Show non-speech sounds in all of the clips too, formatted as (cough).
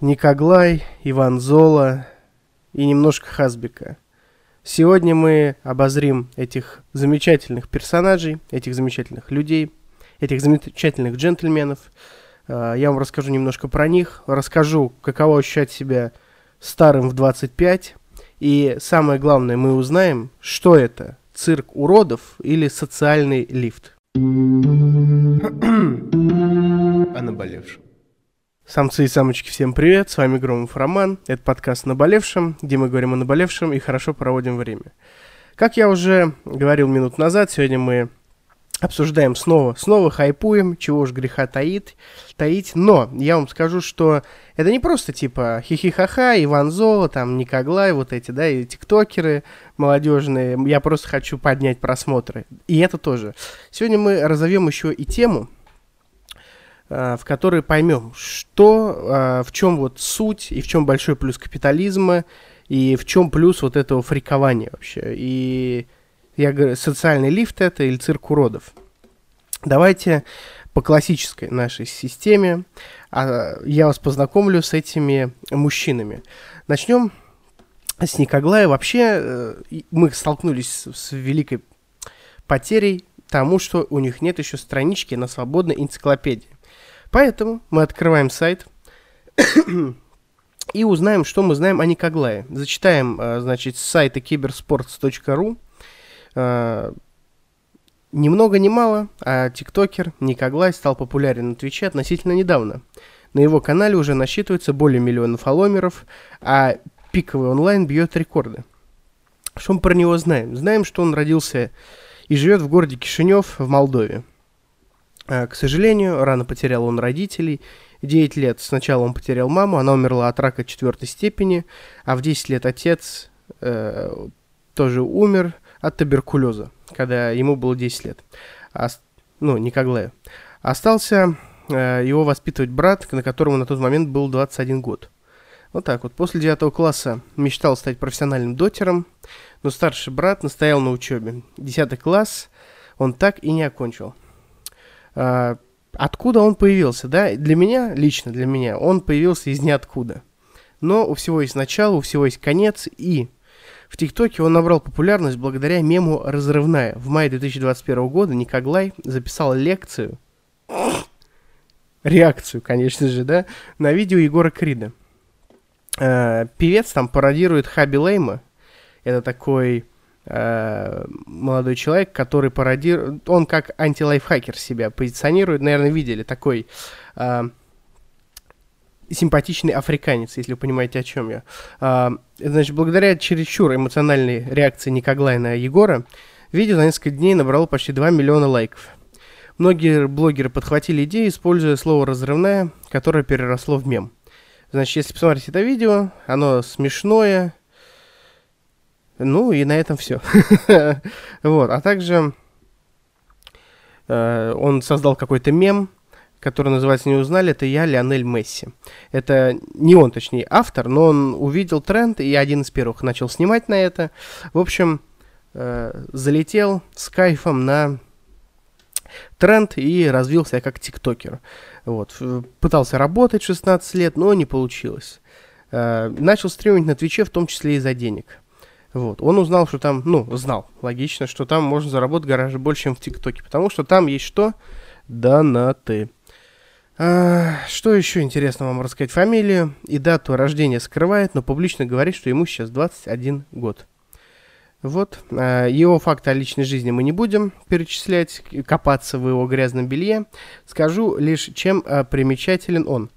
Никоглай, Иван Зола и немножко Хазбика. Сегодня мы обозрим этих замечательных персонажей, этих замечательных людей, этих замечательных джентльменов. А, я вам расскажу немножко про них, расскажу, каково ощущать себя старым в 25, и самое главное, мы узнаем, что это, цирк уродов или социальный лифт. (clears throat) О наболевшем. Самцы и самочки, всем привет, с вами Громов Роман, это подкаст «Наболевшем», где мы говорим о наболевшем и хорошо проводим время. Как я уже говорил минут назад, сегодня мы обсуждаем снова, снова хайпуем, чего уж греха таит, таить, но я вам скажу, что это не просто типа хихихаха, Иван Золо, там Никоглай, вот эти, да, и тиктокеры молодежные, я просто хочу поднять просмотры, и это тоже. Сегодня мы разовьем еще и тему, в которой поймем, что, э, в чем вот суть и в чем большой плюс капитализма и в чем плюс вот этого фрикования вообще. И я говорю, социальный лифт это или цирк уродов. Давайте по классической нашей системе а, я вас познакомлю с этими мужчинами. Начнем с Никоглая. Вообще э, мы столкнулись с великой потерей тому, что у них нет еще странички на свободной энциклопедии. Поэтому мы открываем сайт (coughs) и узнаем, что мы знаем о Никоглае. Зачитаем, э, значит, с сайта киберспортс.ру. Э, ни много ни мало, а тиктокер Никоглай стал популярен на Твиче относительно недавно. На его канале уже насчитывается более миллиона фолломеров, а пиковый онлайн бьет рекорды. Что мы про него знаем? Знаем, что он родился и живет в городе Кишинев в Молдове. Э, к сожалению, рано потерял он родителей. 9 лет сначала он потерял маму, она умерла от рака четвертой степени, а в 10 лет отец э, тоже умер от туберкулеза, когда ему было 10 лет. А, ну, Никоглаю. Остался э, его воспитывать брат, на которому на тот момент был 21 год. Вот так вот. После 9 класса мечтал стать профессиональным дотером, но старший брат настоял на учебе. 10 класс он так и не окончил. А, откуда он появился, да? Для меня, лично для меня, он появился из ниоткуда. Но у всего есть начало, у всего есть конец, и в ТикТоке он набрал популярность благодаря мему «Разрывная». В мае 2021 года Никоглай записал лекцию, реакцию, конечно же, да, на видео Егора Крида. Э, певец там пародирует Хаби Лейма. Это такой молодой человек, который пародирует, он как антилайфхакер себя позиционирует, наверное, видели, такой э, симпатичный африканец, если вы понимаете, о чем я. Э, значит, благодаря чересчур эмоциональной реакции Никоглая на Егора, видео за несколько дней набрало почти 2 миллиона лайков. Многие блогеры подхватили идею, используя слово «разрывная», которое переросло в мем. Значит, если посмотреть это видео, оно смешное, ну и на этом все. (laughs) вот, а также э, он создал какой-то мем, который называется «Не узнали», это я, Лионель Месси. Это не он, точнее, автор, но он увидел тренд и один из первых начал снимать на это. В общем, э, залетел с кайфом на тренд и развился как тиктокер. Вот. Пытался работать 16 лет, но не получилось. Э, начал стримить на Твиче, в том числе и за денег. Вот. Он узнал, что там, ну, знал, логично, что там можно заработать гораздо больше, чем в ТикТоке, потому что там есть что? Донаты. А, что еще интересно вам рассказать? Фамилию и дату рождения скрывает, но публично говорит, что ему сейчас 21 год. Вот. А, его факты о личной жизни мы не будем перечислять, копаться в его грязном белье. Скажу лишь, чем а, примечателен он.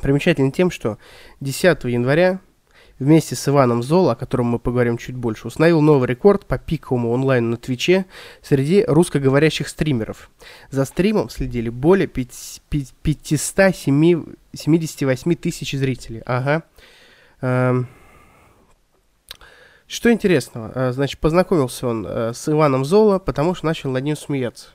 Примечателен тем, что 10 января вместе с Иваном Золо, о котором мы поговорим чуть больше, установил новый рекорд по пиковому онлайн на Твиче среди русскоговорящих стримеров. За стримом следили более 578 тысяч зрителей. Ага. Эм. Что интересного? Э, значит, познакомился он э, с Иваном Золо, потому что начал над ним смеяться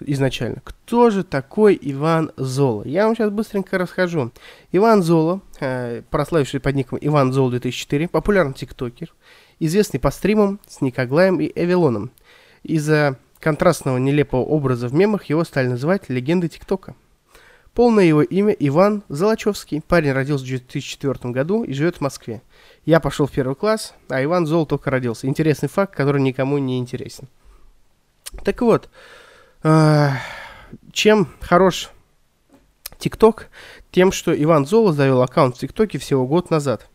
изначально. Кто же такой Иван Золо? Я вам сейчас быстренько расскажу. Иван Золо, э, прославивший под ником Иван Золо 2004, популярный тиктокер, известный по стримам с Никоглаем и Эвелоном. Из-за контрастного нелепого образа в мемах его стали называть легендой ТикТока. Полное его имя Иван Золочевский. Парень родился в 2004 году и живет в Москве. Я пошел в первый класс, а Иван Зол только родился. Интересный факт, который никому не интересен. Так вот, чем хорош ТикТок? Тем, что Иван Золо завел аккаунт в ТикТоке всего год назад.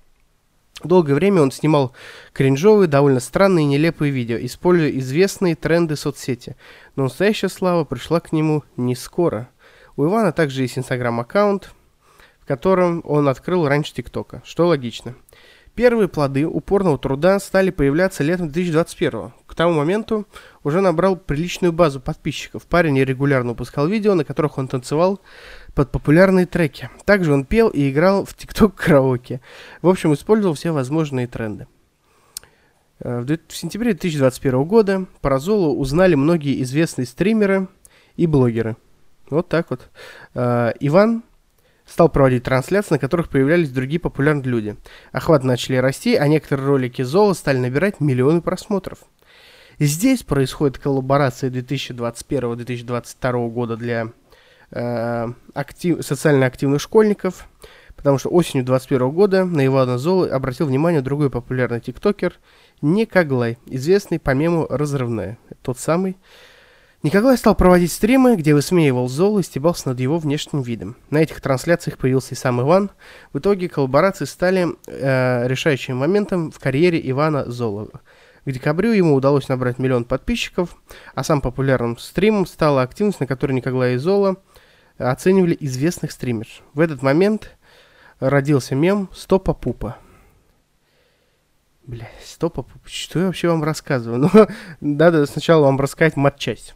Долгое время он снимал кринжовые, довольно странные и нелепые видео, используя известные тренды соцсети. Но настоящая слава пришла к нему не скоро. У Ивана также есть инстаграм-аккаунт, в котором он открыл раньше ТикТока, что логично. Первые плоды упорного труда стали появляться летом 2021 К тому моменту уже набрал приличную базу подписчиков. Парень регулярно выпускал видео, на которых он танцевал под популярные треки. Также он пел и играл в ТикТок караоке. В общем, использовал все возможные тренды. Э, в сентябре 2021 года про Золу узнали многие известные стримеры и блогеры. Вот так вот. Э, Иван стал проводить трансляции, на которых появлялись другие популярные люди. Охват начали расти, а некоторые ролики Зола стали набирать миллионы просмотров. Здесь происходит коллаборация 2021-2022 года для э, актив, социально активных школьников, потому что осенью 2021 года на Ивана Зола обратил внимание другой популярный тиктокер Никоглай, известный по мему «Разрывная». Тот самый, Николай стал проводить стримы, где высмеивал Золу и стебался над его внешним видом. На этих трансляциях появился и сам Иван. В итоге коллаборации стали э, решающим моментом в карьере Ивана Золова. К декабрю ему удалось набрать миллион подписчиков, а самым популярным стримом стала активность, на которой Николай и Зола оценивали известных стримеров. В этот момент родился мем «Стопа пупа». Бля, стопа пупа. Что я вообще вам рассказываю? (laughs) Ну, (laughs) надо сначала вам рассказать матчасть.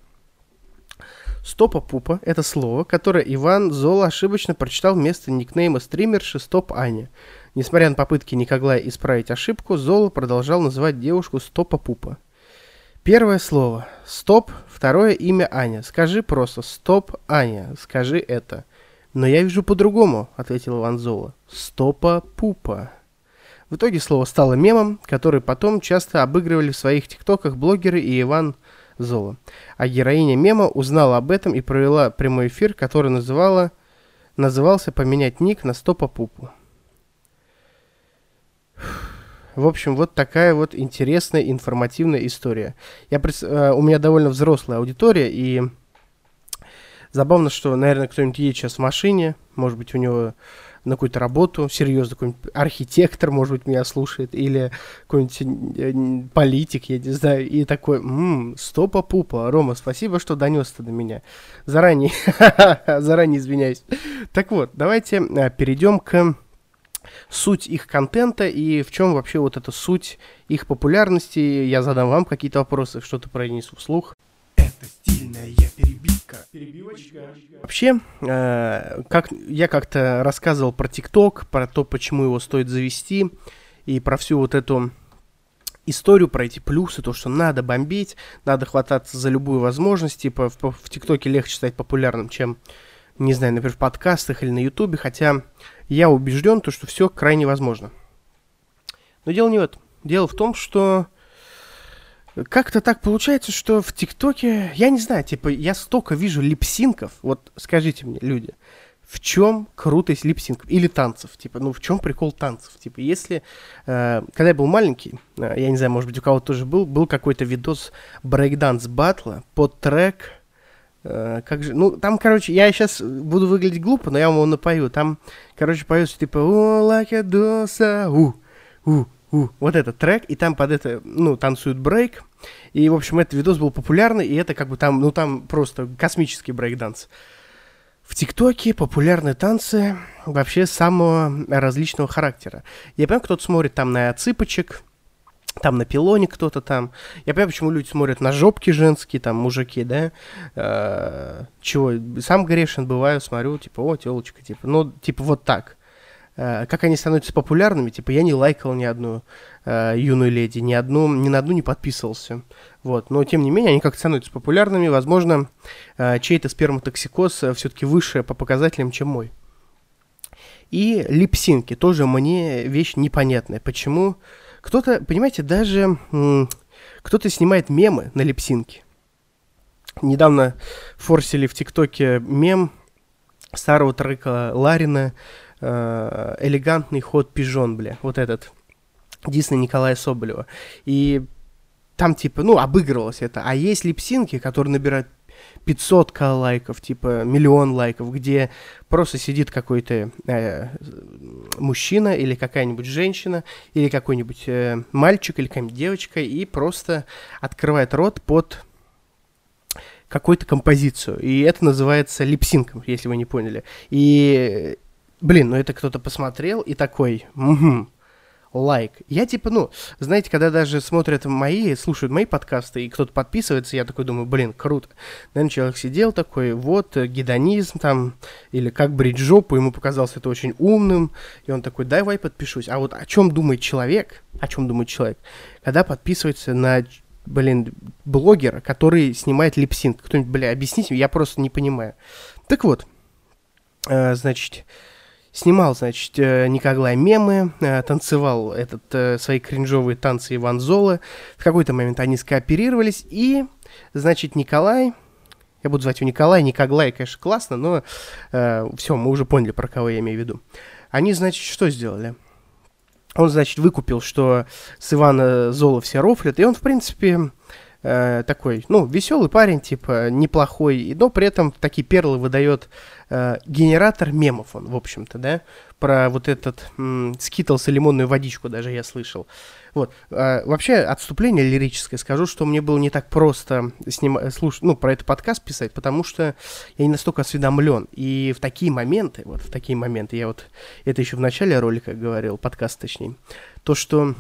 Стопа-пупа – это слово, которое Иван Зола ошибочно прочитал вместо никнейма стримерши Стоп Аня. Несмотря на попытки Никоглая исправить ошибку, Зола продолжал называть девушку Стопа-пупа. Первое слово – стоп, второе имя Аня. Скажи просто «стоп, Аня», скажи это. Но я вижу по-другому, ответил Иван Зола. Стопа-пупа. В итоге слово стало мемом, который потом часто обыгрывали в своих тиктоках блогеры и Иван Зола. А героиня мема узнала об этом и провела прямой эфир, который называла, назывался «Поменять ник на стопа пупу». В общем, вот такая вот интересная, информативная история. Я, э, у меня довольно взрослая аудитория, и забавно, что, наверное, кто-нибудь едет сейчас в машине, может быть, у него на какую-то работу, серьезно, какой-нибудь архитектор, может быть, меня слушает, или какой-нибудь э, политик, я не знаю, и такой, ммм, стопа-пупа, Рома, спасибо, что донес это до меня. Заранее, (laughs) заранее извиняюсь. Так вот, давайте э, перейдем к суть их контента и в чем вообще вот эта суть их популярности. Я задам вам какие-то вопросы, что-то пронесу вслух. Это стильная перебивка. Перебивочка. Вообще, э, как я как-то рассказывал про ТикТок, про то, почему его стоит завести, и про всю вот эту историю, про эти плюсы, то, что надо бомбить, надо хвататься за любую возможность, типа в, ТикТоке легче стать популярным, чем, не знаю, например, в подкастах или на Ютубе, хотя я убежден, то, что все крайне возможно. Но дело не в этом. Дело в том, что как-то так получается, что в ТикТоке, я не знаю, типа, я столько вижу липсинков, вот скажите мне, люди, в чем крутость липсинков или танцев, типа, ну в чем прикол танцев, типа, если, э, когда я был маленький, э, я не знаю, может быть у кого-то тоже был, был какой-то видос брейкданс батла под трек, э, как же, ну там, короче, я сейчас буду выглядеть глупо, но я вам его напою, там, короче, поется типа, a dosa, у, у, у, вот этот трек, и там под это, ну, танцует брейк, и, в общем, этот видос был популярный, и это как бы там, ну, там просто космический брейк-данс. В ТикТоке популярны танцы вообще самого различного характера. Я понимаю, кто-то смотрит там на цыпочек, там на пилоне кто-то там. Я понимаю, почему люди смотрят на жопки женские, там, мужики, да. Э, чего, сам грешен бываю, смотрю, типа, о, телочка, типа, ну, типа, вот так. Э, как они становятся популярными, типа, я не лайкал ни одну э, юную леди, ни одну, ни на одну не подписывался. Вот, но тем не менее, они как-то становятся популярными, возможно, э, чей-то сперматоксикоз э, все-таки выше по показателям, чем мой. И липсинки тоже мне вещь непонятная. Почему? Кто-то, понимаете, даже кто-то снимает мемы на липсинки. Недавно форсили в ТикТоке мем старого трека Ларина э, «Элегантный ход пижон», бля, вот этот, Дисней Николая Соболева. И там, типа, ну, обыгрывалось это. А есть липсинки, которые набирают 500 лайков, типа миллион лайков, где просто сидит какой-то э, мужчина или какая-нибудь женщина или какой-нибудь э, мальчик или какая-нибудь девочка и просто открывает рот под какую-то композицию. И это называется липсинком, если вы не поняли. И, блин, ну это кто-то посмотрел и такой, угу, лайк. Я типа, ну, знаете, когда даже смотрят мои, слушают мои подкасты, и кто-то подписывается, я такой думаю, блин, круто. Наверное, человек сидел такой, вот, э, гедонизм там, или как брить жопу, ему показалось это очень умным, и он такой, давай подпишусь. А вот о чем думает человек, о чем думает человек, когда подписывается на блин, блогера, который снимает липсинг. Кто-нибудь, бля, объясните, я просто не понимаю. Так вот, э, значит, Снимал, значит, э, Николай мемы, э, танцевал этот, э, свои кринжовые танцы Иван Золы. В какой-то момент они скооперировались, и, значит, Николай, я буду звать его Николай, Никоглай, конечно, классно, но э, все, мы уже поняли, про кого я имею в виду. Они, значит, что сделали? Он, значит, выкупил, что с Ивана Зола все рофлят, и он, в принципе, э, такой, ну, веселый парень, типа, неплохой, но при этом такие перлы выдает э, генератор мемов он, в общем-то, да, про вот этот скитлс и лимонную водичку даже я слышал. Вот. А, вообще, отступление лирическое. Скажу, что мне было не так просто сним... слушать, ну, про этот подкаст писать, потому что я не настолько осведомлен. И в такие моменты, вот в такие моменты, я вот это еще в начале ролика говорил, подкаст точнее, то, что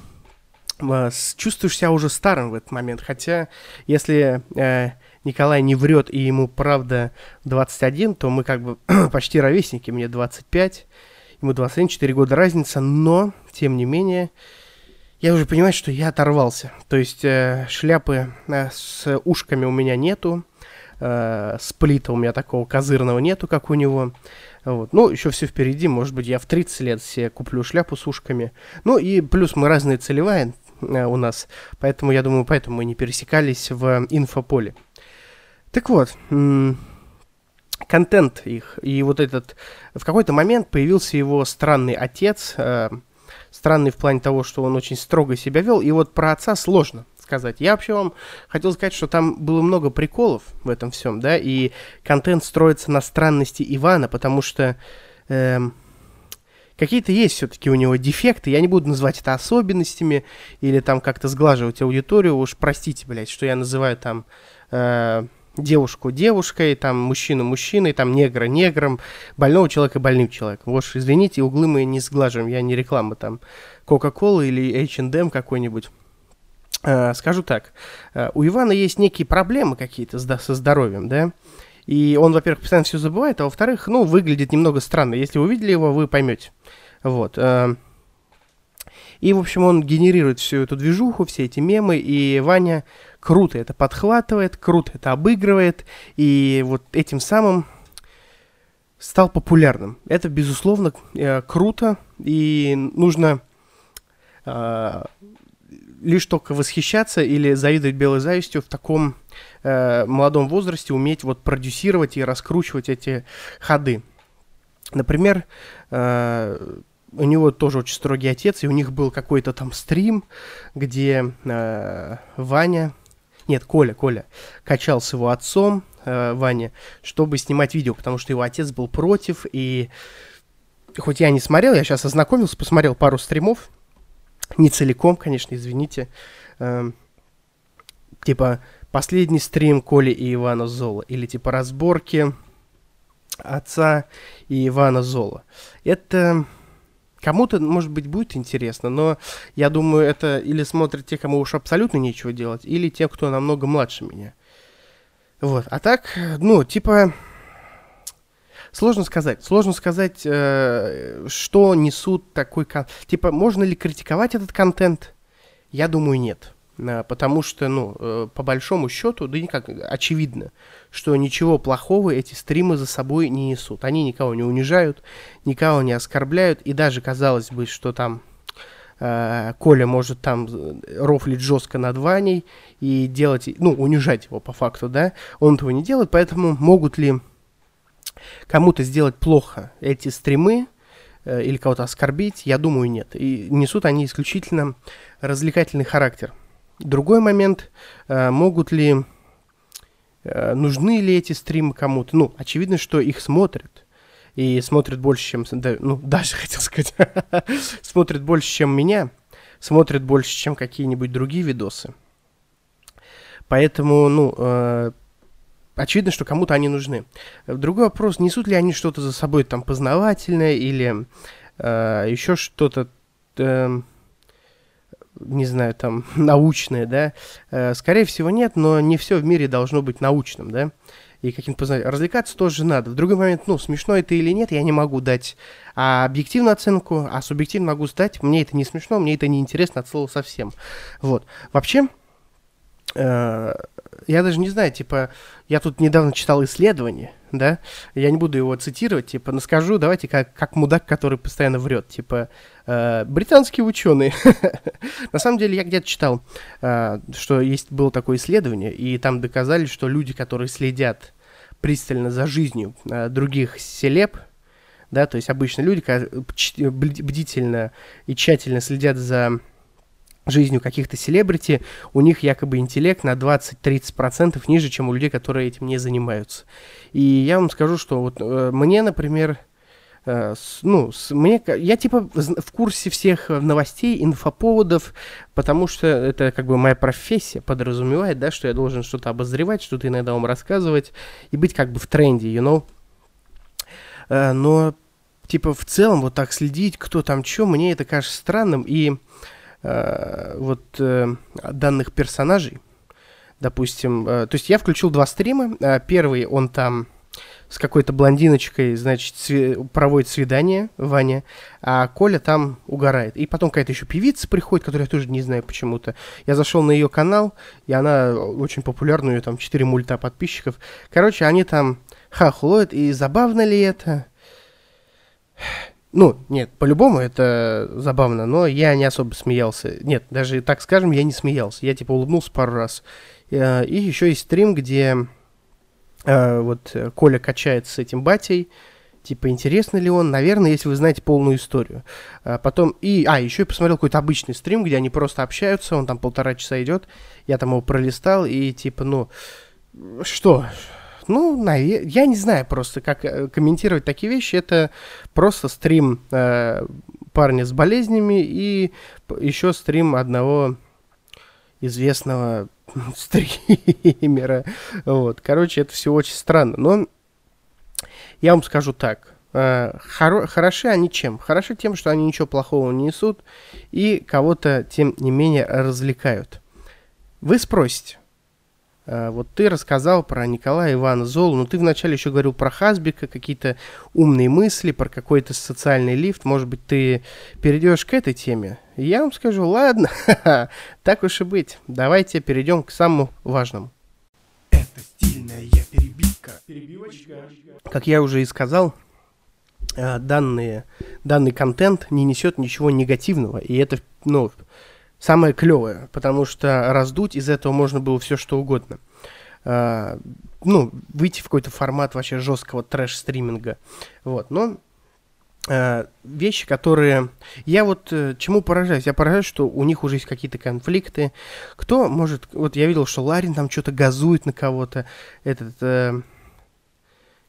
чувствуешь себя уже старым в этот момент. Хотя, если э, Николай не врет и ему правда 21, то мы как бы (clears throat) почти ровесники, мне 25, ему 21, 4 года разница, но, тем не менее, я уже понимаю, что я оторвался. То есть э, шляпы э, с ушками у меня нету, э, сплита у меня такого козырного нету, как у него. Вот. Ну, еще все впереди, может быть, я в 30 лет себе куплю шляпу с ушками. Ну и плюс мы разные целевая у нас, поэтому, я думаю, поэтому мы не пересекались в инфополе. Так вот, контент их, и вот этот, в какой-то момент появился его странный отец, э, странный в плане того, что он очень строго себя вел, и вот про отца сложно сказать. Я вообще вам хотел сказать, что там было много приколов в этом всем, да, и контент строится на странности Ивана, потому что э, какие-то есть все-таки у него дефекты, я не буду называть это особенностями или там как-то сглаживать аудиторию, уж простите, блядь, что я называю там... Э, девушку девушкой, там мужчину мужчиной, там негра негром, больного человека больным человеком. Вот извините, углы мы не сглаживаем, я не реклама там Coca-Cola или H&M какой-нибудь. Э, скажу так, э, у Ивана есть некие проблемы какие-то со здоровьем, да, и он, во-первых, постоянно все забывает, а во-вторых, ну, выглядит немного странно. Если увидели его, вы поймете. Вот. Э, и, в общем, он генерирует всю эту движуху, все эти мемы, и Ваня круто это подхватывает, круто это обыгрывает, и вот этим самым стал популярным. Это, безусловно, э, круто, и нужно э, лишь только восхищаться или завидовать белой завистью в таком молодом возрасте, уметь вот продюсировать и раскручивать эти ходы. Например, у него тоже очень строгий отец, и у них был какой-то там стрим, где э, Ваня, нет, Коля, Коля, качал с его отцом, э, Ваня, чтобы снимать видео, потому что его отец был против, и хоть я не смотрел, я сейчас ознакомился, посмотрел пару стримов, не целиком, конечно, извините, э, типа последний стрим Коли и Ивана Зола, или типа разборки отца и Ивана Зола. Это Кому-то, может быть, будет интересно, но я думаю, это или смотрят те, кому уж абсолютно нечего делать, или те, кто намного младше меня. Вот. А так, ну, типа, сложно сказать. Сложно сказать, э, что несут такой... Кон... Типа, можно ли критиковать этот контент? Я думаю, нет. Э, потому что, ну, э, по большому счету, да никак, очевидно, что ничего плохого эти стримы за собой не несут. Они никого не унижают, никого не оскорбляют, и даже казалось бы, что там э, Коля может там рофлить жестко над Ваней и делать, ну, унижать его по факту, да, он этого не делает, поэтому могут ли кому-то сделать плохо эти стримы или кого-то оскорбить, я думаю, нет. И несут они исключительно развлекательный характер. Другой момент, э, могут ли, э, нужны ли эти стримы кому-то? Ну, очевидно, что их смотрят. И смотрят больше, чем, ну, (laughs) даже хотел сказать, (laughs) смотрят больше, чем меня, смотрят больше, чем какие-нибудь другие видосы. Поэтому, ну, э, очевидно, что кому-то они нужны. Другой вопрос, несут ли они что-то за собой там познавательное или еще что-то, э, не знаю, там, (laughs) научное, да? Э, скорее всего, нет, но не все в мире должно быть научным, да? И каким-то познавательным. Развлекаться тоже надо. В другой момент, ну, смешно это или нет, я не могу дать а объективную оценку, а субъективно могу сдать. Мне это не смешно, мне это не интересно от слова совсем. Вот. Вообще, я даже не знаю, типа, я тут недавно читал исследование, да, я не буду его цитировать, типа, но скажу, давайте, как, как мудак, который постоянно врет, типа, э, британские ученые. (laughs) На самом деле, я где-то читал, э, что есть было такое исследование, и там доказали, что люди, которые следят пристально за жизнью э, других селеб, да, то есть обычно люди бдительно и тщательно следят за жизнью каких-то селебрити, у них якобы интеллект на 20-30% ниже, чем у людей, которые этим не занимаются. И я вам скажу, что вот э, мне, например, э, с, ну, с, мне, я типа в курсе всех новостей, инфоповодов, потому что это как бы моя профессия подразумевает, да, что я должен что-то обозревать, что-то иногда вам рассказывать и быть как бы в тренде, you know. Э, но типа в целом вот так следить, кто там что, мне это кажется странным, и э, вот э, данных персонажей, допустим, э, то есть я включил два стрима, первый он там с какой-то блондиночкой, значит, сви- проводит свидание, Ваня, а Коля там угорает. И потом какая-то еще певица приходит, которую я тоже не знаю почему-то. Я зашел на ее канал, и она очень популярна, у нее там 4 мульта подписчиков. Короче, они там хахлоют, и забавно ли это? Ну, нет, по-любому это забавно, но я не особо смеялся. Нет, даже так скажем, я не смеялся. Я типа улыбнулся пару раз. Э, и еще есть стрим, где э, вот Коля качается с этим батей. Типа, интересно ли он? Наверное, если вы знаете полную историю. А потом, и, а, еще я посмотрел какой-то обычный стрим, где они просто общаются, он там полтора часа идет. Я там его пролистал, и типа, ну, что? Ну, я не знаю просто, как э, комментировать такие вещи. Это просто стрим э, парня с болезнями и еще стрим одного известного (laughs) стримера. Вот. Короче, это все очень странно. Но я вам скажу так. Э, хоро- хороши они чем? Хороши тем, что они ничего плохого не несут и кого-то, тем не менее, развлекают. Вы спросите, вот ты рассказал про Николая Ивана Золу, но ты вначале еще говорил про Хасбика, какие-то умные мысли, про какой-то социальный лифт. Может быть, ты перейдешь к этой теме? Я вам скажу, ладно, (laughs) так уж и быть. Давайте перейдем к самому важному. Это стильная перебивка. Перебивочка. Как я уже и сказал, э, данные, данный контент не несет ничего негативного, и это, ну, самое клевое, потому что раздуть из этого можно было все что угодно. А, ну, выйти в какой-то формат вообще жесткого трэш-стриминга. Вот, но а, вещи, которые... Я вот э, чему поражаюсь? Я поражаюсь, что у них уже есть какие-то конфликты. Кто может... Вот я видел, что Ларин там что-то газует на кого-то. Этот... Э,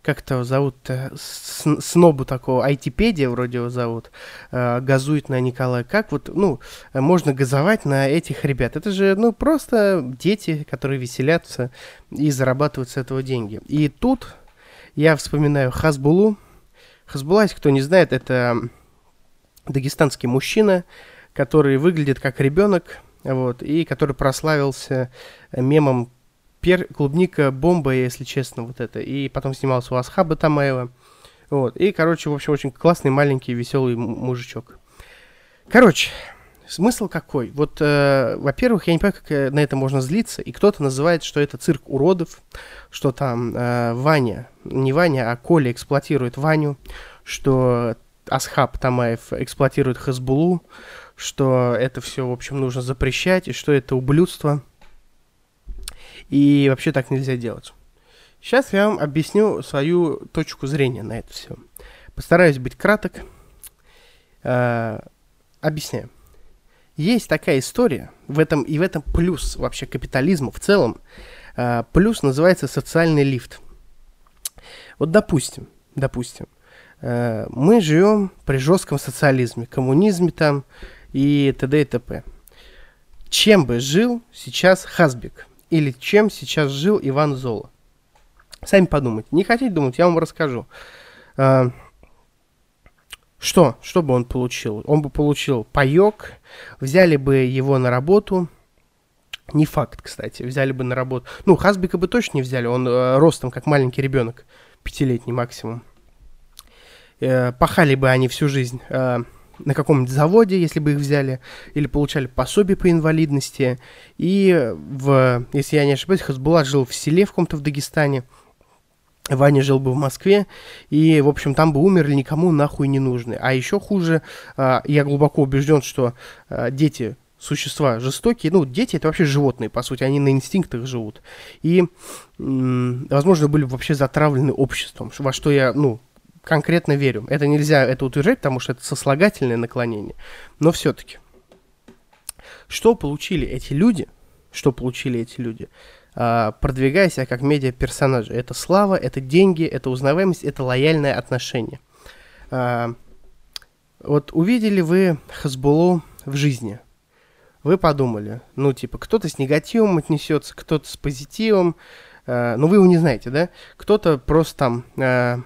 как то зовут снобу такого, айтипедия вроде его зовут, э, газует на Николая. Как вот, ну, можно газовать на этих ребят? Это же, ну, просто дети, которые веселятся и зарабатывают с этого деньги. И тут я вспоминаю Хазбулу. Хазбула, если кто не знает, это дагестанский мужчина, который выглядит как ребенок, вот, и который прославился мемом пер, клубника бомба, если честно, вот это. И потом снимался у Асхаба Тамаева. Вот. И, короче, в общем, очень классный, маленький, веселый мужичок. Короче, смысл какой? Вот, э, во-первых, я не понимаю, как э, на это можно злиться. И кто-то называет, что это цирк уродов, что там э, Ваня, не Ваня, а Коля эксплуатирует Ваню, что Асхаб Тамаев эксплуатирует Хазбулу, что это все, в общем, нужно запрещать, и что это ублюдство. И вообще так нельзя делать. Сейчас я вам объясню свою точку зрения на это все. Постараюсь быть краток. Э, объясняю. Есть такая история, в этом и в этом плюс вообще капитализма в целом. Э, плюс называется социальный лифт. Вот допустим, допустим, э, мы живем при жестком социализме, коммунизме там и т.д. и т.п. Чем бы жил сейчас Хасбик? Или чем сейчас жил Иван Зола? Сами подумайте. Не хотите думать, я вам расскажу. А, что? Что бы он получил? Он бы получил паек, взяли бы его на работу. Не факт, кстати, взяли бы на работу. Ну, Хасбика бы точно не взяли, он э, ростом как маленький ребенок, пятилетний максимум. Э, пахали бы они всю жизнь. Э, на каком-нибудь заводе, если бы их взяли, или получали пособие по инвалидности. И, в, если я не ошибаюсь, Хасбулат жил в селе в каком-то в Дагестане. Ваня жил бы в Москве, и, в общем, там бы умерли никому нахуй не нужны. А еще хуже, а, я глубоко убежден, что а, дети существа жестокие. Ну, дети это вообще животные, по сути, они на инстинктах живут. И, возможно, были вообще затравлены обществом, во что я, ну, конкретно верю. Это нельзя это утверждать, потому что это сослагательное наклонение. Но все-таки. Что получили эти люди? Что получили эти люди? А, продвигая себя как медиа-персонажи. Это слава, это деньги, это узнаваемость, это лояльное отношение. А, вот увидели вы Хазбулу в жизни. Вы подумали, ну, типа, кто-то с негативом отнесется, кто-то с позитивом, э, но вы его не знаете, да? Кто-то просто там э,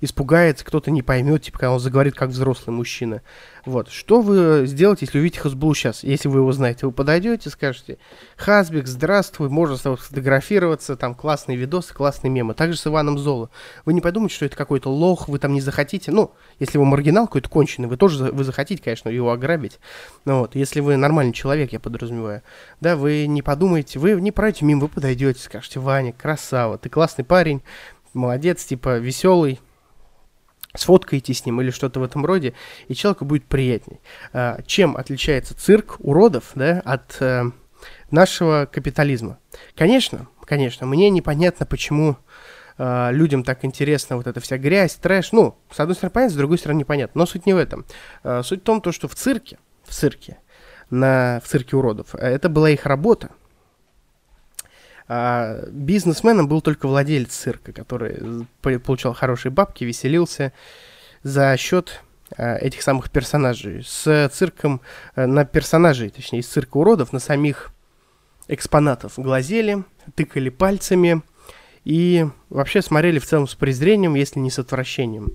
испугается, кто-то не поймет, типа, когда он заговорит как взрослый мужчина. Вот. Что вы сделаете, если увидите Хасбулу сейчас, если вы его знаете? Вы подойдете, скажете, Хасбик, здравствуй, можно с тобой сфотографироваться, там классные видосы, классные мемы. Также с Иваном Золо. Вы не подумайте, что это какой-то лох, вы там не захотите, ну, если вы маргинал какой-то конченый, вы тоже вы захотите, конечно, его ограбить. Но вот, если вы нормальный человек, я подразумеваю, да, вы не подумаете, вы не пройдете мимо, вы подойдете, скажете, Ваня, красава, ты классный парень, молодец, типа, веселый, сфоткаете с ним или что-то в этом роде, и человеку будет приятней. А, чем отличается цирк уродов да, от э, нашего капитализма? Конечно, конечно, мне непонятно, почему э, людям так интересна вот эта вся грязь, трэш. Ну, с одной стороны понятно, с другой стороны непонятно. Но суть не в этом. Э, суть в том, то, что в цирке, в цирке, на, в цирке уродов, это была их работа, а бизнесменом был только владелец цирка, который получал хорошие бабки, веселился за счет а, этих самых персонажей. С цирком, а, на персонажей, точнее, из цирка уродов, на самих экспонатов глазели, тыкали пальцами и вообще смотрели в целом с презрением, если не с отвращением.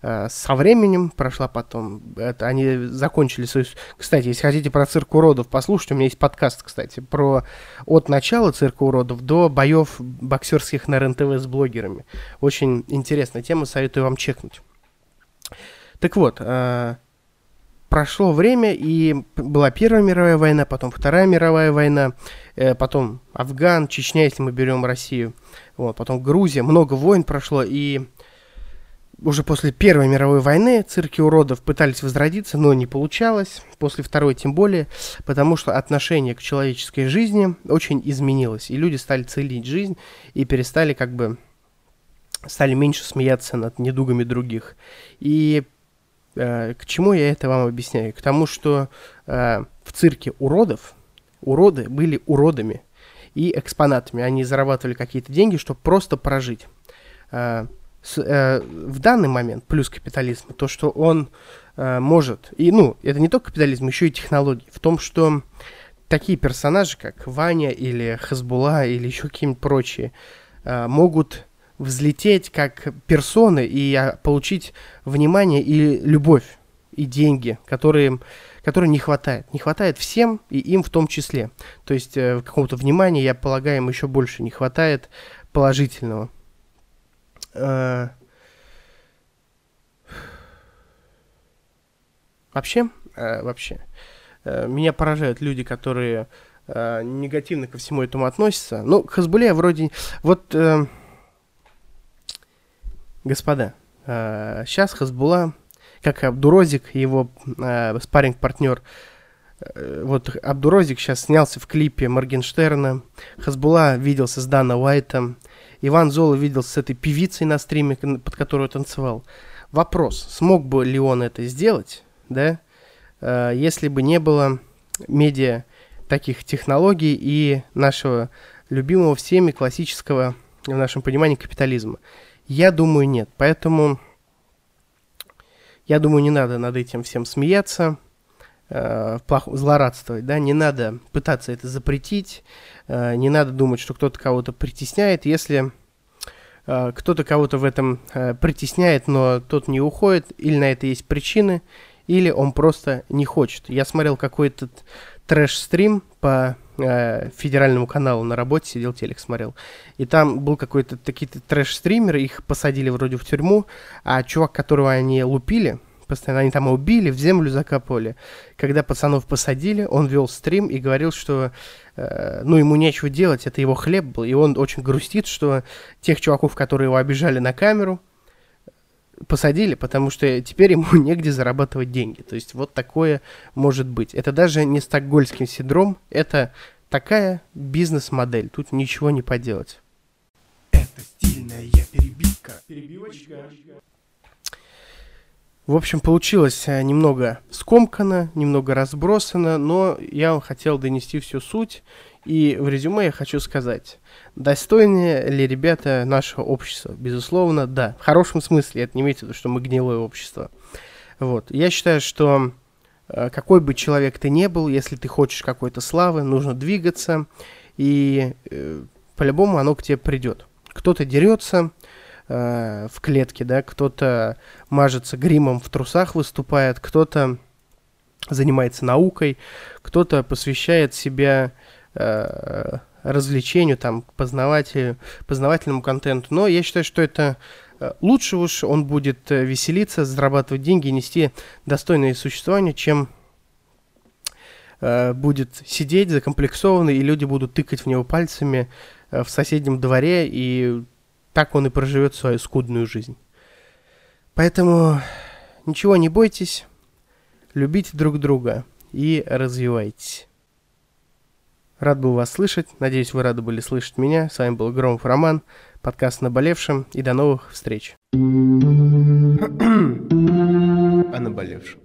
Э, со временем прошла потом. Это, они закончили свою... Кстати, если хотите про цирк уродов послушать, у меня есть подкаст, кстати, про от начала цирка уродов до боев боксерских на РНТВ с блогерами. Очень интересная тема, советую вам чекнуть. Так вот, э, прошло время, и была Первая мировая война, потом Вторая мировая война, э, потом Афган, Чечня, если мы берем Россию, вот, потом Грузия, много войн прошло, и уже после Первой мировой войны цирки уродов пытались возродиться, но не получалось. После Второй тем более, потому что отношение к человеческой жизни очень изменилось. И люди стали целить жизнь и перестали как бы... стали меньше смеяться над недугами других. И э, к чему я это вам объясняю? К тому, что э, в цирке уродов уроды были уродами и экспонатами. Они зарабатывали какие-то деньги, чтобы просто прожить. Э, с, э, в данный момент плюс капитализма, то, что он э, может, и, ну, это не только капитализм, еще и технологии, в том, что такие персонажи, как Ваня или Хазбула или еще какие-нибудь прочие, э, могут взлететь как персоны и а, получить внимание и любовь, и деньги, которые, которые не хватает. Не хватает всем, и им в том числе. То есть э, какого-то внимания, я полагаю, им еще больше не хватает положительного. Вообще, э, вообще, э, меня поражают люди, которые э, негативно ко всему этому относятся. Ну, Хазбуле вроде... Вот, господа, сейчас Хазбула, как Абдурозик, его э, спарринг-партнер, вот Абдурозик сейчас снялся в клипе Моргенштерна, Хазбула виделся с Дана Уайтом, Иван Зола виделся с этой певицей на стриме, под которую танцевал. Вопрос, смог бы ли он это сделать, да, э, если бы не было медиа таких технологий и нашего любимого всеми классического, в нашем понимании, капитализма? Я думаю, нет. Поэтому я думаю, не надо над этим всем смеяться, э, злорадствовать, да, не надо пытаться это запретить, э, не надо думать, что кто-то кого-то притесняет, если э, кто-то кого-то в этом э, притесняет, но тот не уходит, или на это есть причины, или он просто не хочет. Я смотрел какой-то трэш-стрим по федеральному каналу на работе, сидел телек смотрел. И там был какой-то такие-то трэш-стримеры, их посадили вроде в тюрьму, а чувак, которого они лупили, постоянно они там убили, в землю закапывали. Когда пацанов посадили, он вел стрим и говорил, что э, ну ему нечего делать, это его хлеб был, и он очень грустит, что тех чуваков, которые его обижали на камеру, посадили, потому что теперь ему (laughs) негде зарабатывать деньги. То есть вот такое может быть. Это даже не стокгольский синдром, это такая бизнес-модель. Тут ничего не поделать. Это стильная перебивка. Перебивочка. В общем, получилось э, немного скомкано, немного разбросано, но я вам хотел донести всю суть. И в резюме я хочу сказать, достойны ли ребята нашего общества? Безусловно, да. В хорошем смысле, это не имеется в виду, что мы гнилое общество. Вот. Я считаю, что э, какой бы человек ты ни был, если ты хочешь какой-то славы, нужно двигаться, и э, по-любому оно к тебе придет. Кто-то дерется, э, в клетке, да, кто-то мажется гримом в трусах выступает, кто-то занимается наукой, кто-то посвящает себя э, развлечению, там, познавательному контенту. Но я считаю, что это э, лучше уж он будет э, веселиться, зарабатывать деньги, нести достойное существование, чем э, будет сидеть закомплексованный, и люди будут тыкать в него пальцами э, в соседнем дворе и так он и проживет свою скудную жизнь. Поэтому ничего не бойтесь, любите друг друга и развивайтесь. Рад был вас слышать. Надеюсь, вы рады были слышать меня. С вами был Громов Роман, подкаст «Наболевшим». И до новых встреч. (clears throat) О наболевшем.